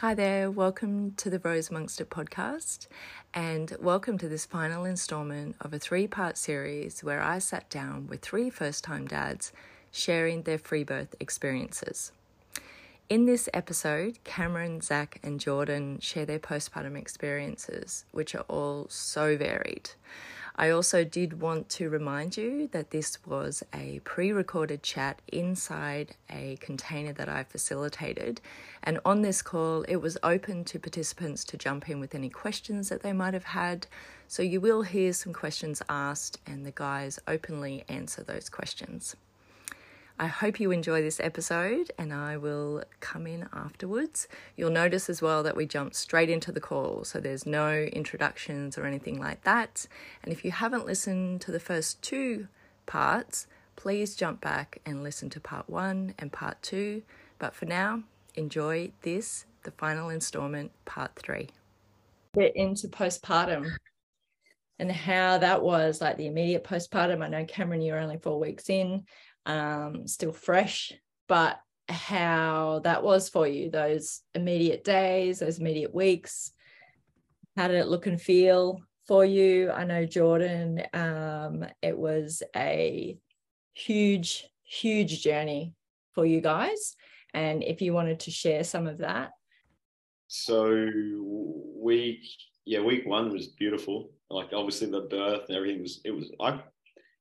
Hi there, welcome to the Rose Amongst It podcast, and welcome to this final installment of a three part series where I sat down with three first time dads sharing their free birth experiences. In this episode, Cameron, Zach, and Jordan share their postpartum experiences, which are all so varied. I also did want to remind you that this was a pre recorded chat inside a container that I facilitated. And on this call, it was open to participants to jump in with any questions that they might have had. So you will hear some questions asked, and the guys openly answer those questions. I hope you enjoy this episode and I will come in afterwards. You'll notice as well that we jump straight into the call, so there's no introductions or anything like that. And if you haven't listened to the first two parts, please jump back and listen to part one and part two. But for now, enjoy this, the final installment, part three. Get into postpartum and how that was like the immediate postpartum. I know Cameron, you're only four weeks in um, still fresh, but how that was for you, those immediate days, those immediate weeks. How did it look and feel for you? I know Jordan, um, it was a huge, huge journey for you guys. And if you wanted to share some of that. So, week, yeah, week one was beautiful. Like, obviously, the birth and everything was, it was, I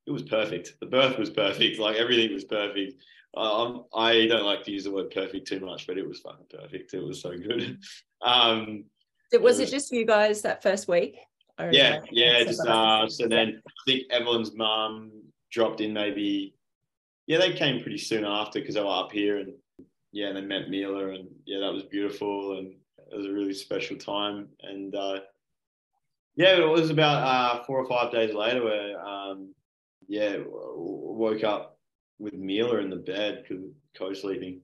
it was perfect. The birth was perfect. Like everything was perfect. Um, I don't like to use the word perfect too much, but it was fucking perfect. It was so good. Um, was, it, was, it just you guys that first week? yeah, yeah. Just uh, so then I think Evelyn's mum dropped in maybe. Yeah, they came pretty soon after because they were up here, and yeah, they met Mila, and yeah, that was beautiful, and it was a really special time. And uh, yeah, it was about uh, four or five days later where um, yeah, woke up with Mila in the bed because co-sleeping,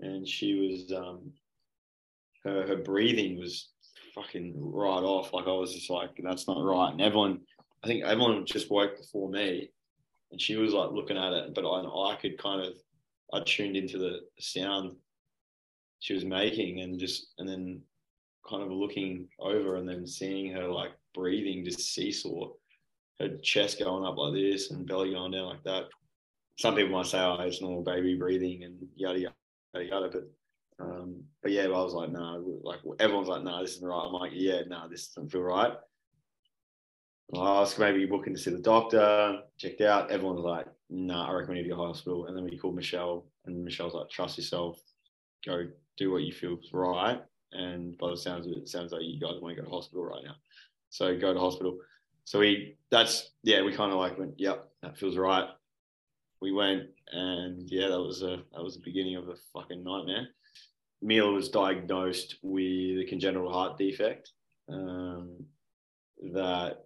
and she was um, her her breathing was fucking right off. Like I was just like, that's not right. And everyone, I think everyone just woke before me, and she was like looking at it, but I I could kind of I tuned into the sound she was making, and just and then kind of looking over and then seeing her like breathing just seesaw her chest going up like this and belly going down like that. Some people might say, "Oh, it's normal baby breathing and yada yada yada," but um, but yeah, I was like, "No," nah. like everyone's like, "No, nah, this isn't right." I'm like, "Yeah, no, nah, this doesn't feel right." I asked maybe booking to see the doctor, checked out. Everyone's like, "No, nah, I reckon we need to go to hospital." And then we called Michelle, and Michelle's like, "Trust yourself, go do what you feel is right." And by the sounds of it, it sounds like you guys want to go to hospital right now. So go to hospital so we that's yeah we kind of like went yep that feels right. We went and yeah that was a that was the beginning of a fucking nightmare. Mila was diagnosed with a congenital heart defect um, that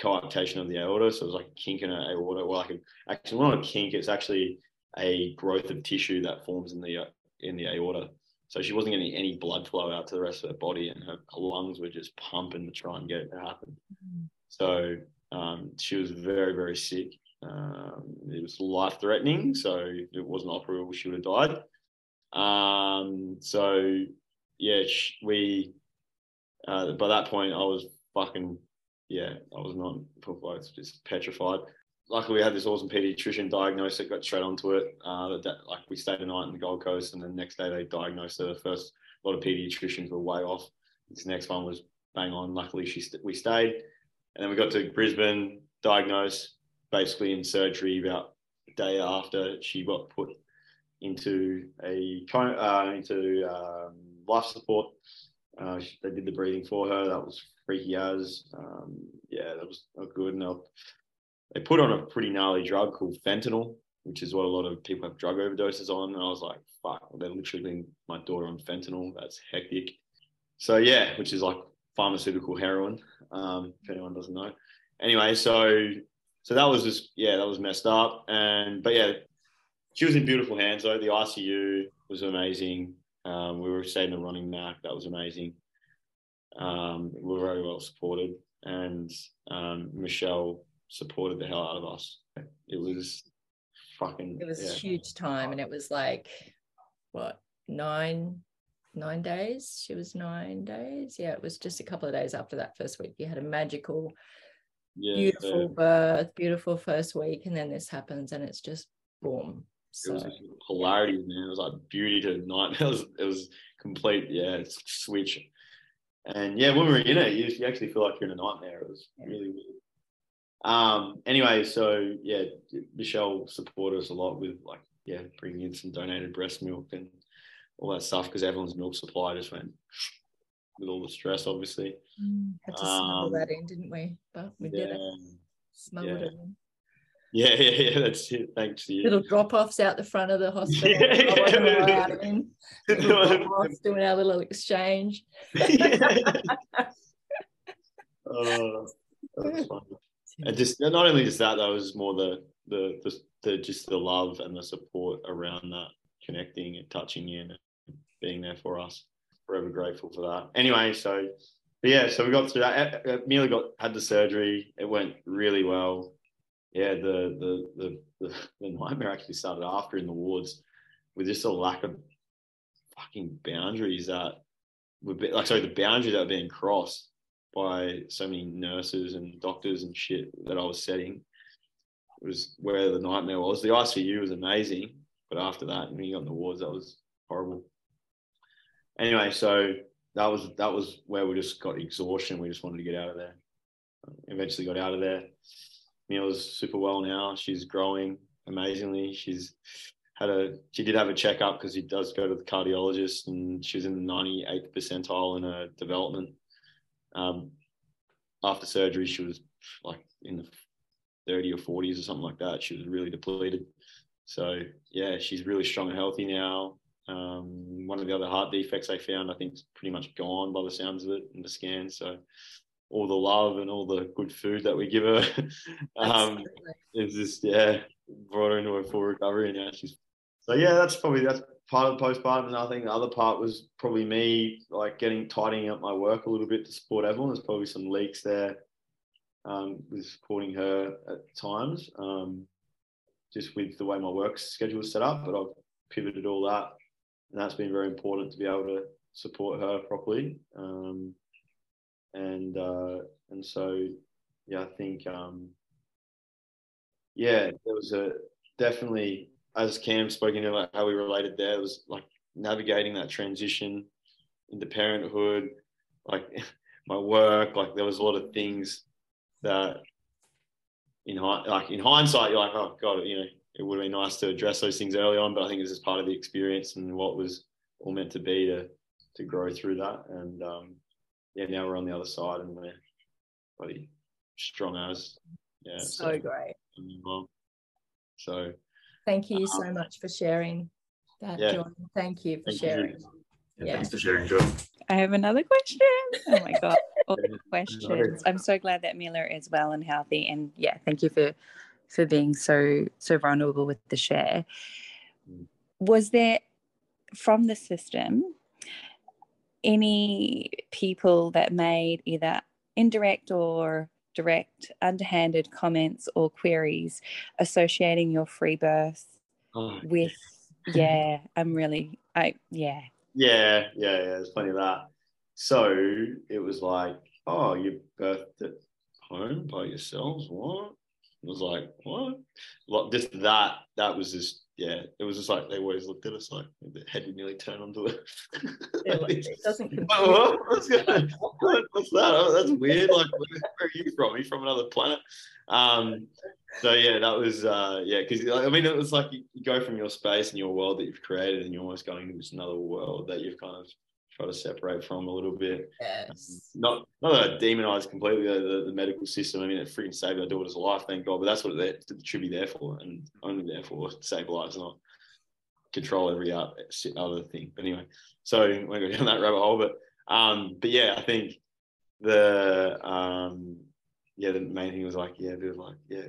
coarctation of the aorta so it was like a kink in an aorta well like a, actually not a kink it's actually a growth of tissue that forms in the in the aorta. So she wasn't getting any blood flow out to the rest of her body and her, her lungs were just pumping to try and get it to happen. Mm-hmm. So um, she was very, very sick. Um, it was life threatening. So it wasn't operable. She would have died. Um, so yeah, we, uh, by that point, I was fucking, yeah, I was not, I was just petrified. Luckily, we had this awesome pediatrician diagnose it, got straight onto it. Uh, that, like we stayed a night in the Gold Coast, and the next day they diagnosed her. The first a lot of pediatricians were way off. This next one was bang on. Luckily, she st- we stayed. And then we got to Brisbane, diagnosed basically in surgery about a day after she got put into a uh, into um, life support. Uh, they did the breathing for her. That was freaky as. Um, yeah, that was not good. And they put on a pretty gnarly drug called fentanyl, which is what a lot of people have drug overdoses on. And I was like, fuck, they're literally putting my daughter on fentanyl. That's hectic. So yeah, which is like pharmaceutical heroin, um, if anyone doesn't know. Anyway, so so that was just yeah, that was messed up. And but yeah, she was in beautiful hands though. The ICU was amazing. Um, we were staying in Ronnie Mac. That was amazing. Um, we were very well supported, and um, Michelle supported the hell out of us. It was fucking. It was yeah. huge time, and it was like what nine nine days. She was nine days. Yeah, it was just a couple of days after that first week. You had a magical, yeah, beautiful birth, beautiful first week, and then this happens, and it's just boom. So. It was polarity, man. It was like beauty to night. It was it was complete, yeah, it's switch. And yeah, when we were in it, you, you actually feel like you're in a nightmare. It was yeah. really weird. Um, anyway, so yeah, Michelle supported us a lot with like, yeah, bringing in some donated breast milk and all that stuff because everyone's milk supply just went with all the stress, obviously. Mm, had to smuggle um, that in, didn't we? But we yeah, did it. Smuggled yeah. it in. Yeah, yeah, yeah, that's it. Thanks to you. Little drop offs out the front of the hospital. Yeah, yeah. doing our little exchange. oh. And just not only just that, though, it was more the, the the the just the love and the support around that, connecting and touching in and being there for us. Forever grateful for that. Anyway, so yeah, so we got through that. Uh, uh, Amelia got had the surgery. It went really well. Yeah, the the the the, nightmare actually started after in the wards with just a lack of fucking boundaries that would be like sorry the boundaries that were being crossed by so many nurses and doctors and shit that I was setting was where the nightmare was. The ICU was amazing, but after that, when you got in the wards, that was horrible. Anyway, so that was that was where we just got exhaustion. We just wanted to get out of there. Eventually got out of there. Mia's super well now. She's growing amazingly. She's had a she did have a checkup because she does go to the cardiologist, and she was in the 98th percentile in her development. Um, after surgery, she was like in the 30 or 40s or something like that. She was really depleted. So yeah, she's really strong and healthy now. Um, one of the other heart defects I found, I think, is pretty much gone by the sounds of it in the scan. So all the love and all the good food that we give her um, is just yeah brought her into a full recovery, and yeah, she's so yeah, that's probably that's part of the postpartum. And I think the other part was probably me like getting tidying up my work a little bit to support everyone. There's probably some leaks there um, with supporting her at times, um, just with the way my work schedule is set up. But I've pivoted all that, and that's been very important to be able to support her properly. Um, and uh, and so yeah, I think um, yeah, there was a definitely as Cam spoke into like how we related there, it was like navigating that transition into parenthood, like my work, like there was a lot of things that in like in hindsight, you're like, oh god, you know, it would have been nice to address those things early on, but I think it's just part of the experience and what was all meant to be to to grow through that. And um, yeah, now we're on the other side and we're bloody strong as yeah. So, so great. So Thank you so um, much for sharing that, yeah. John. Thank you for Thank sharing. You. Yeah, yeah. Thanks for sharing, John. I have another question. Oh my god, all the questions. I'm so glad that Miller is well and healthy, and yeah, thank you for for being so so vulnerable with the share. Mm. Was there from the system any people that made either indirect or direct, underhanded comments or queries associating your free birth oh, with, yeah, I'm really, I, yeah. Yeah, yeah, yeah, there's plenty of that. So it was like, oh, you birthed at home by yourselves? What? Was like, what? Like just that, that was just, yeah, it was just like they always looked at us like the head would nearly turn onto it. it doesn't what, what's, going, what's that? Oh, that's weird. Like, where, where, are you from? Are you from another planet? Um, so yeah, that was uh, yeah, because I mean, it was like you, you, go from your space and your world that you've created, and you're almost going to this another world that you've kind of try to separate from a little bit. Yes. Not not that I demonize completely the, the, the, medical system. I mean, it freaking saved our daughter's life, thank God. But that's what it should be there for, and only there for save lives, not control every other thing. But anyway, so we're going down that rabbit hole. But um, but yeah, I think the um, yeah, the main thing was like yeah, a bit of like yeah,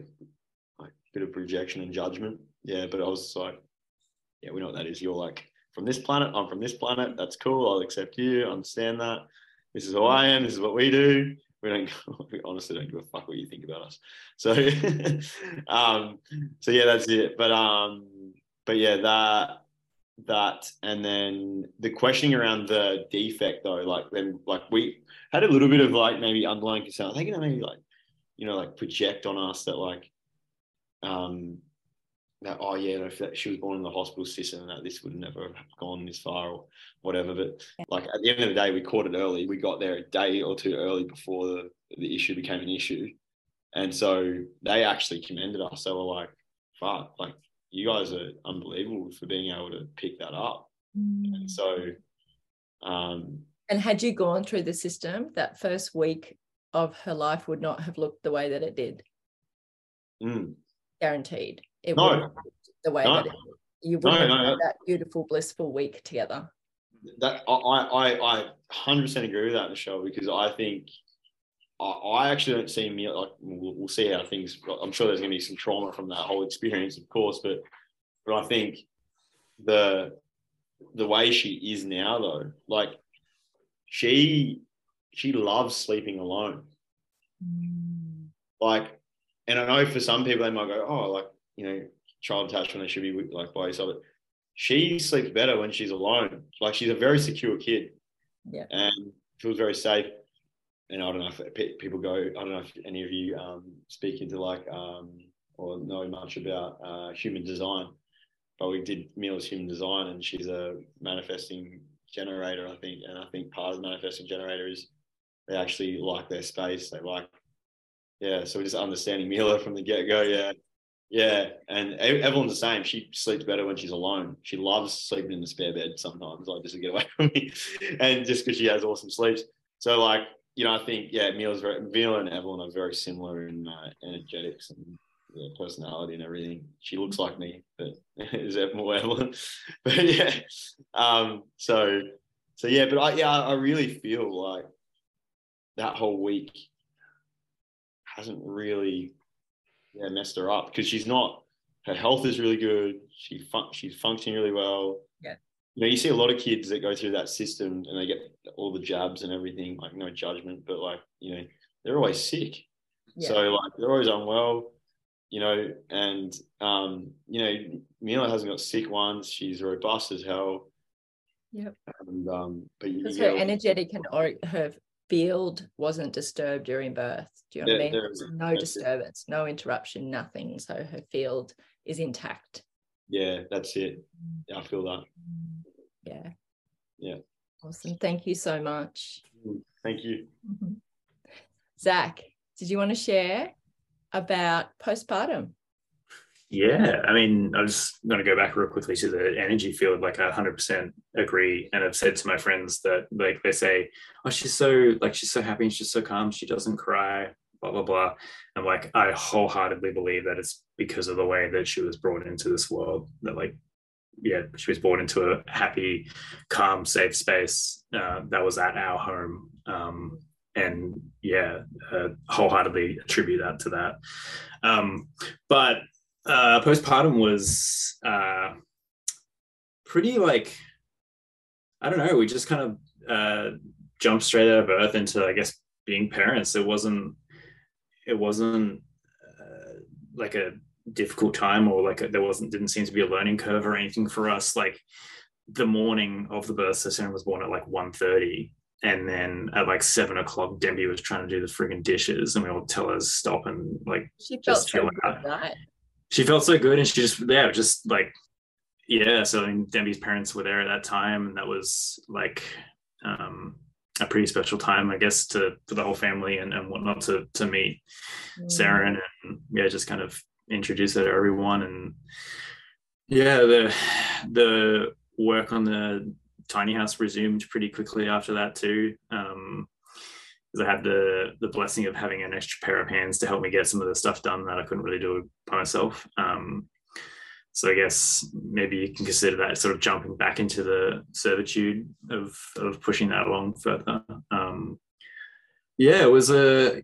like a bit of projection and judgment. Yeah, but I was like, yeah, we know what that is. You're like from this planet. I'm from this planet. That's cool. I'll accept you. Understand that. This is who I am. This is what we do. We don't. We honestly don't give a fuck what you think about us. So, um, so yeah, that's it. But um, but yeah, that that and then the questioning around the defect though like then like we had a little bit of like maybe underlying concern i think it maybe like you know like project on us that like um that oh yeah if that she was born in the hospital system that this would never have gone this far or whatever but like at the end of the day we caught it early we got there a day or two early before the, the issue became an issue and so they actually commended us they were like fuck like you guys are unbelievable for being able to pick that up. Mm. And so, um, and had you gone through the system, that first week of her life would not have looked the way that it did. Mm. Guaranteed, it no. would the way no. that it, you would no, have no, that beautiful, blissful week together. That I I I hundred percent agree with that, Michelle, because I think I, actually don't see me like we'll, we'll, see how things. I'm sure there's going to be some trauma from that whole experience, of course, but but I think the the way she is now, though, like she she loves sleeping alone. Mm. Like, and I know for some people they might go, oh, like you know, child attachment, they should be like by yourself. But she sleeps better when she's alone. Like she's a very secure kid, yeah, and feels very safe and I don't know if people go, I don't know if any of you um, speak into like um, or know much about uh, human design, but we did Mila's human design, and she's a manifesting generator, I think, and I think part of the manifesting generator is they actually like their space. They like, yeah. So we're just understanding Mila from the get go, yeah, yeah. And Evelyn's the same. She sleeps better when she's alone. She loves sleeping in the spare bed sometimes, like just to get away from me, and just because she has awesome sleeps. So like you know, I think yeah, Mila's very Mila and Evelyn are very similar in uh, energetics and yeah, personality and everything. She looks like me, but is that more Evelyn? but yeah, um, so so yeah, but I yeah, I really feel like that whole week hasn't really yeah messed her up because she's not. Her health is really good. She fun- she's functioning really well. Yeah you know, you see a lot of kids that go through that system and they get all the jabs and everything, like no judgment, but like, you know, they're always sick. Yeah. So like they're always unwell, you know, and um, you know, Mila hasn't got sick once. She's robust as hell. Yep. And um, but because her energetic and or her field wasn't disturbed during birth. Do you know what I mean? There, no disturbance, it. no interruption, nothing. So her field is intact. Yeah, that's it. Yeah, I feel that. Yeah. Yeah. Awesome. Thank you so much. Mm, thank you. Mm-hmm. Zach, did you want to share about postpartum? Yeah, I mean, I was going to go back real quickly to the energy field. Like, I 100% agree. And I've said to my friends that, like, they say, oh, she's so, like, she's so happy and she's so calm. She doesn't cry, blah, blah, blah. And, like, I wholeheartedly believe that it's because of the way that she was brought into this world that, like, yeah, she was born into a happy, calm, safe space uh, that was at our home. Um, and yeah, uh, wholeheartedly attribute that to that. Um, but uh, postpartum was uh, pretty like, I don't know, we just kind of uh, jumped straight out of birth into, I guess, being parents. It wasn't, it wasn't uh, like a difficult time or like there wasn't didn't seem to be a learning curve or anything for us like the morning of the birth Sassoon was born at like 1.30 and then at like seven o'clock Demby was trying to do the frigging dishes and we all tell her stop and like she felt so good, right? She felt so good and she just yeah just like yeah so I mean, Demby's parents were there at that time and that was like um a pretty special time, I guess, to for the whole family and, and whatnot to to meet mm. Sarah and, and yeah, just kind of introduce her to everyone and yeah the the work on the tiny house resumed pretty quickly after that too um because I had the the blessing of having an extra pair of hands to help me get some of the stuff done that I couldn't really do by myself. Um, so I guess maybe you can consider that sort of jumping back into the servitude of of pushing that along further. Um, yeah, it was a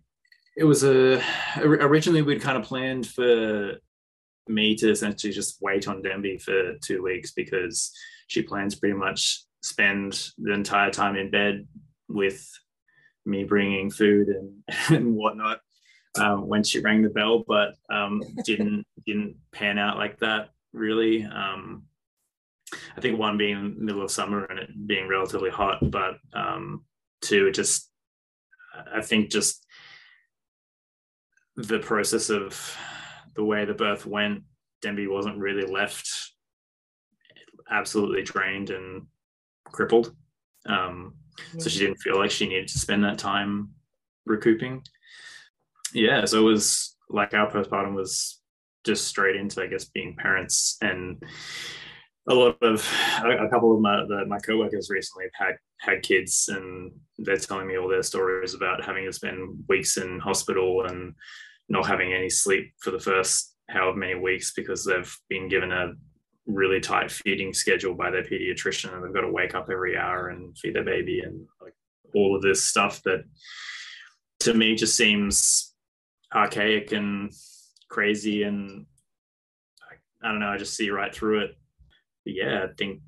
it was a originally we'd kind of planned for me to essentially just wait on Demby for two weeks because she plans pretty much spend the entire time in bed with me bringing food and, and whatnot um, when she rang the bell, but um, didn't didn't pan out like that really. Um, I think one being middle of summer and it being relatively hot, but um, two, just I think just the process of the way the birth went, Denby wasn't really left absolutely drained and crippled. Um, so she didn't feel like she needed to spend that time recouping. Yeah, so it was like our postpartum was just straight into, I guess, being parents and a lot of a, couple of my the, my coworkers recently have had had kids and they're telling me all their stories about having to spend weeks in hospital and not having any sleep for the first however many weeks because they've been given a really tight feeding schedule by their pediatrician and they've got to wake up every hour and feed their baby and like all of this stuff that to me just seems archaic and crazy and I don't know, I just see right through it. But yeah, I think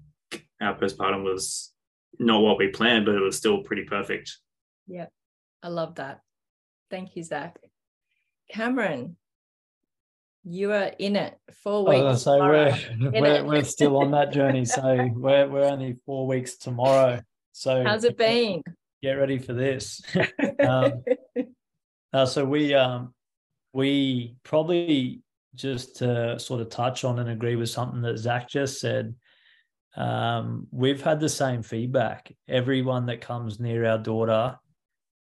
our postpartum was not what we planned, but it was still pretty perfect. Yeah, I love that. Thank you, Zach. Cameron, you are in it four weeks. So we're we're, we're still on that journey. So we're we're only four weeks tomorrow. So how's it been? Get ready for this. um, uh, so we um we probably just to sort of touch on and agree with something that Zach just said. Um, we've had the same feedback. Everyone that comes near our daughter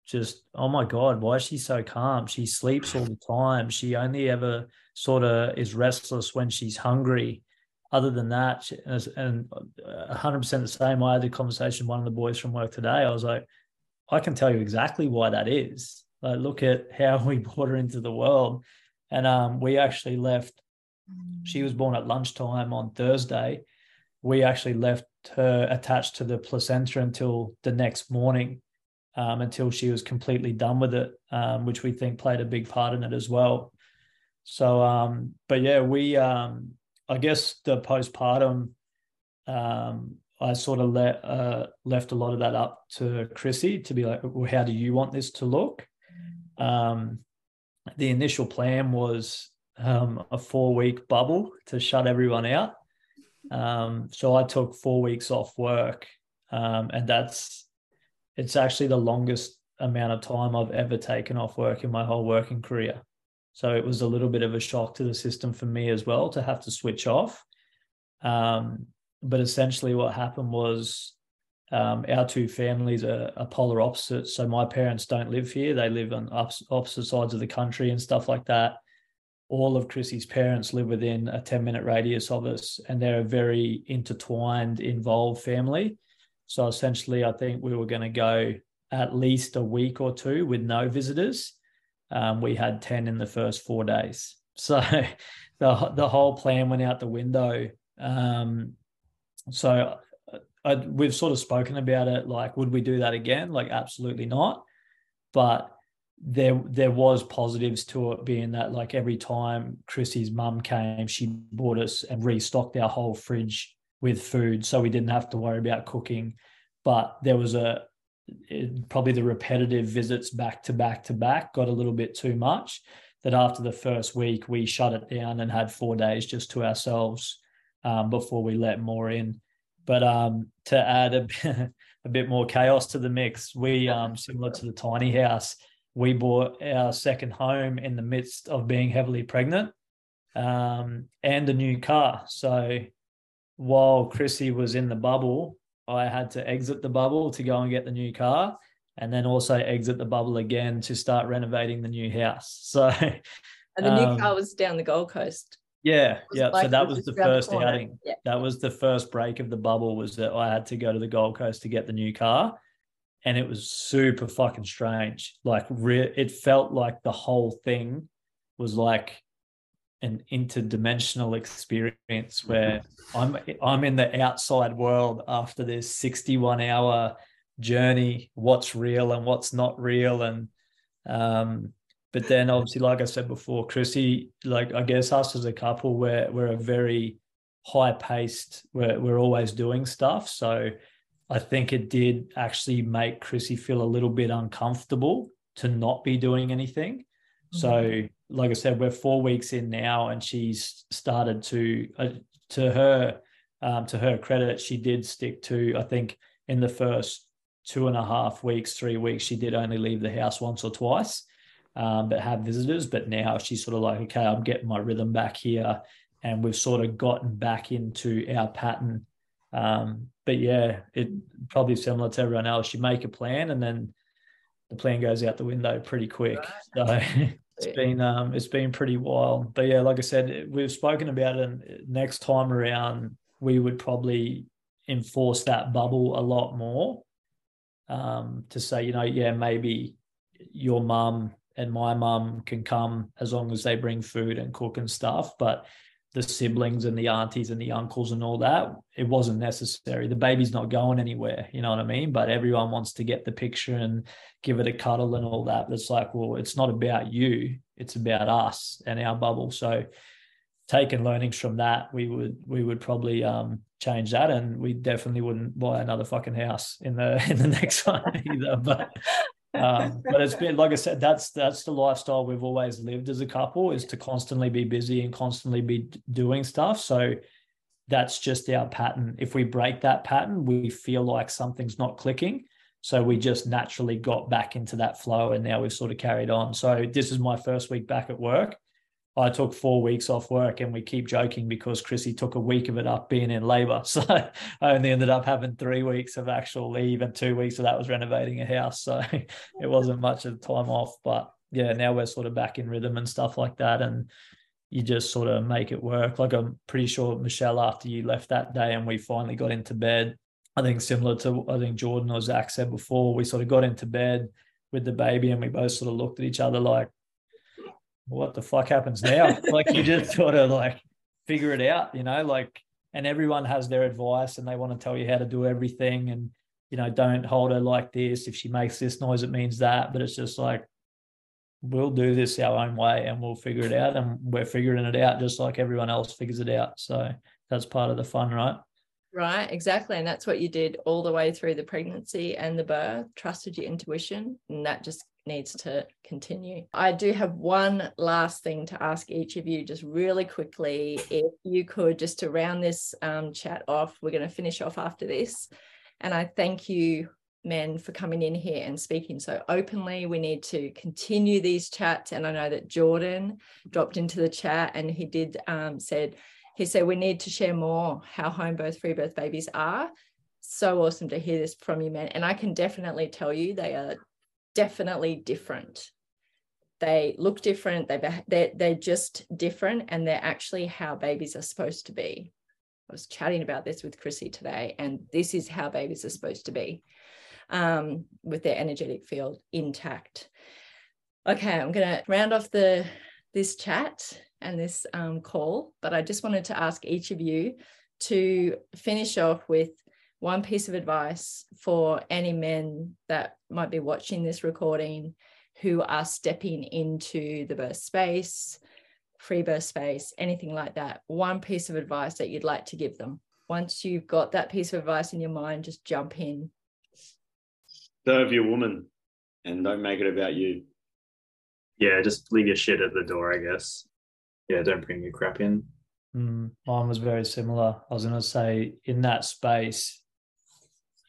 just, oh my God, why is she so calm? She sleeps all the time. She only ever sort of is restless when she's hungry. Other than that, and 100% the same. I had a conversation with one of the boys from work today. I was like, I can tell you exactly why that is. Like, look at how we brought her into the world. And um, we actually left, she was born at lunchtime on Thursday. We actually left her attached to the placenta until the next morning, um, until she was completely done with it, um, which we think played a big part in it as well. So, um, but yeah, we, um, I guess the postpartum, um, I sort of let, uh, left a lot of that up to Chrissy to be like, well, how do you want this to look? Um, the initial plan was um, a four week bubble to shut everyone out. Um, so I took four weeks off work, um, and that's it's actually the longest amount of time I've ever taken off work in my whole working career. So it was a little bit of a shock to the system for me as well to have to switch off. Um, but essentially, what happened was um, our two families are, are, polar opposites. So my parents don't live here; they live on opposite sides of the country and stuff like that. All of Chrissy's parents live within a ten minute radius of us, and they're a very intertwined, involved family. So essentially, I think we were going to go at least a week or two with no visitors um, we had 10 in the first four days. So the, the whole plan went out the window. Um, so uh, I, we've sort of spoken about it. Like, would we do that again? Like, absolutely not. But there there was positives to it being that like every time Chrissy's mum came, she bought us and restocked our whole fridge with food, so we didn't have to worry about cooking. But there was a it, probably the repetitive visits back to back to back got a little bit too much. That after the first week, we shut it down and had four days just to ourselves um, before we let more in. But um, to add a, a bit more chaos to the mix, we, um, similar to the tiny house, we bought our second home in the midst of being heavily pregnant um, and a new car. So while Chrissy was in the bubble, I had to exit the bubble to go and get the new car and then also exit the bubble again to start renovating the new house. So and the new um, car was down the Gold Coast. Yeah, yeah. Like, so that was, the first the outing. Yeah. That was the first break of the bubble was that I had to go to the Gold Coast to get the new car. And it was super fucking strange. Like re- it felt like the whole thing was like an interdimensional experience where I'm I'm in the outside world after this 61 hour journey, what's real and what's not real. And um, but then obviously, like I said before, Chrissy, like I guess us as a couple, we're we're a very high paced, we're we're always doing stuff. So I think it did actually make Chrissy feel a little bit uncomfortable to not be doing anything. So mm-hmm like I said, we're four weeks in now, and she's started to, uh, to her um, to her credit, she did stick to, I think, in the first two and a half weeks, three weeks, she did only leave the house once or twice, um, but have visitors. But now she's sort of like, okay, I'm getting my rhythm back here. And we've sort of gotten back into our pattern. Um, but yeah, it probably similar to everyone else. You make a plan and then the plan goes out the window pretty quick. Right. So it's been um, it's been pretty wild. But yeah, like I said, we've spoken about it. And next time around, we would probably enforce that bubble a lot more um, to say, you know, yeah, maybe your mum and my mum can come as long as they bring food and cook and stuff. But the siblings and the aunties and the uncles and all that, it wasn't necessary. The baby's not going anywhere, you know what I mean? But everyone wants to get the picture and give it a cuddle and all that. But it's like, well, it's not about you, it's about us and our bubble. So taking learnings from that, we would we would probably um, change that, and we definitely wouldn't buy another fucking house in the in the next one either. But um, but it's been like I said, that's that's the lifestyle we've always lived as a couple is to constantly be busy and constantly be doing stuff. So that's just our pattern. If we break that pattern, we feel like something's not clicking. So we just naturally got back into that flow and now we've sort of carried on. So this is my first week back at work. I took four weeks off work and we keep joking because Chrissy took a week of it up being in labor. So I only ended up having three weeks of actual leave and two weeks of that was renovating a house. So it wasn't much of time off. But yeah, now we're sort of back in rhythm and stuff like that. And you just sort of make it work. Like I'm pretty sure Michelle, after you left that day and we finally got into bed, I think similar to I think Jordan or Zach said before, we sort of got into bed with the baby and we both sort of looked at each other like, what the fuck happens now? like you just sort of like figure it out, you know, like, and everyone has their advice and they want to tell you how to do everything. And, you know, don't hold her like this. If she makes this noise, it means that. But it's just like, we'll do this our own way and we'll figure it out. And we're figuring it out just like everyone else figures it out. So that's part of the fun, right? Right, exactly. And that's what you did all the way through the pregnancy and the birth, trusted your intuition, and that just needs to continue. I do have one last thing to ask each of you, just really quickly. If you could, just to round this um, chat off, we're going to finish off after this. And I thank you, men, for coming in here and speaking so openly. We need to continue these chats. And I know that Jordan dropped into the chat and he did um, said, he said, we need to share more how home birth, free birth babies are so awesome to hear this from you, men. And I can definitely tell you they are definitely different. They look different. They they're, they're just different, and they're actually how babies are supposed to be. I was chatting about this with Chrissy today, and this is how babies are supposed to be, um, with their energetic field intact. Okay, I'm going to round off the this chat and this um, call, but I just wanted to ask each of you to finish off with one piece of advice for any men that might be watching this recording who are stepping into the birth space, free birth space, anything like that, one piece of advice that you'd like to give them. Once you've got that piece of advice in your mind, just jump in. Serve your woman and don't make it about you. Yeah, just leave your shit at the door, I guess. Yeah, don't bring your crap in. Mm, mine was very similar. I was going to say, in that space,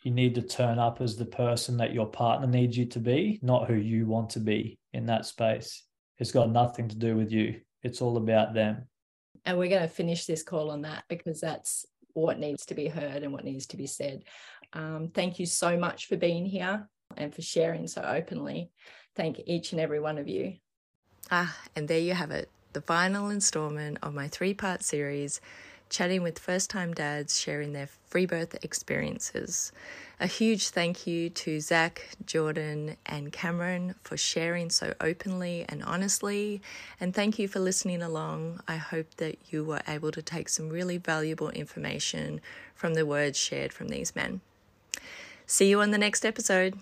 you need to turn up as the person that your partner needs you to be, not who you want to be in that space. It's got nothing to do with you. It's all about them. And we're going to finish this call on that because that's what needs to be heard and what needs to be said. Um, thank you so much for being here and for sharing so openly. Thank each and every one of you. Ah, and there you have it, the final installment of my three part series chatting with first time dads sharing their free birth experiences. A huge thank you to Zach, Jordan, and Cameron for sharing so openly and honestly. And thank you for listening along. I hope that you were able to take some really valuable information from the words shared from these men. See you on the next episode.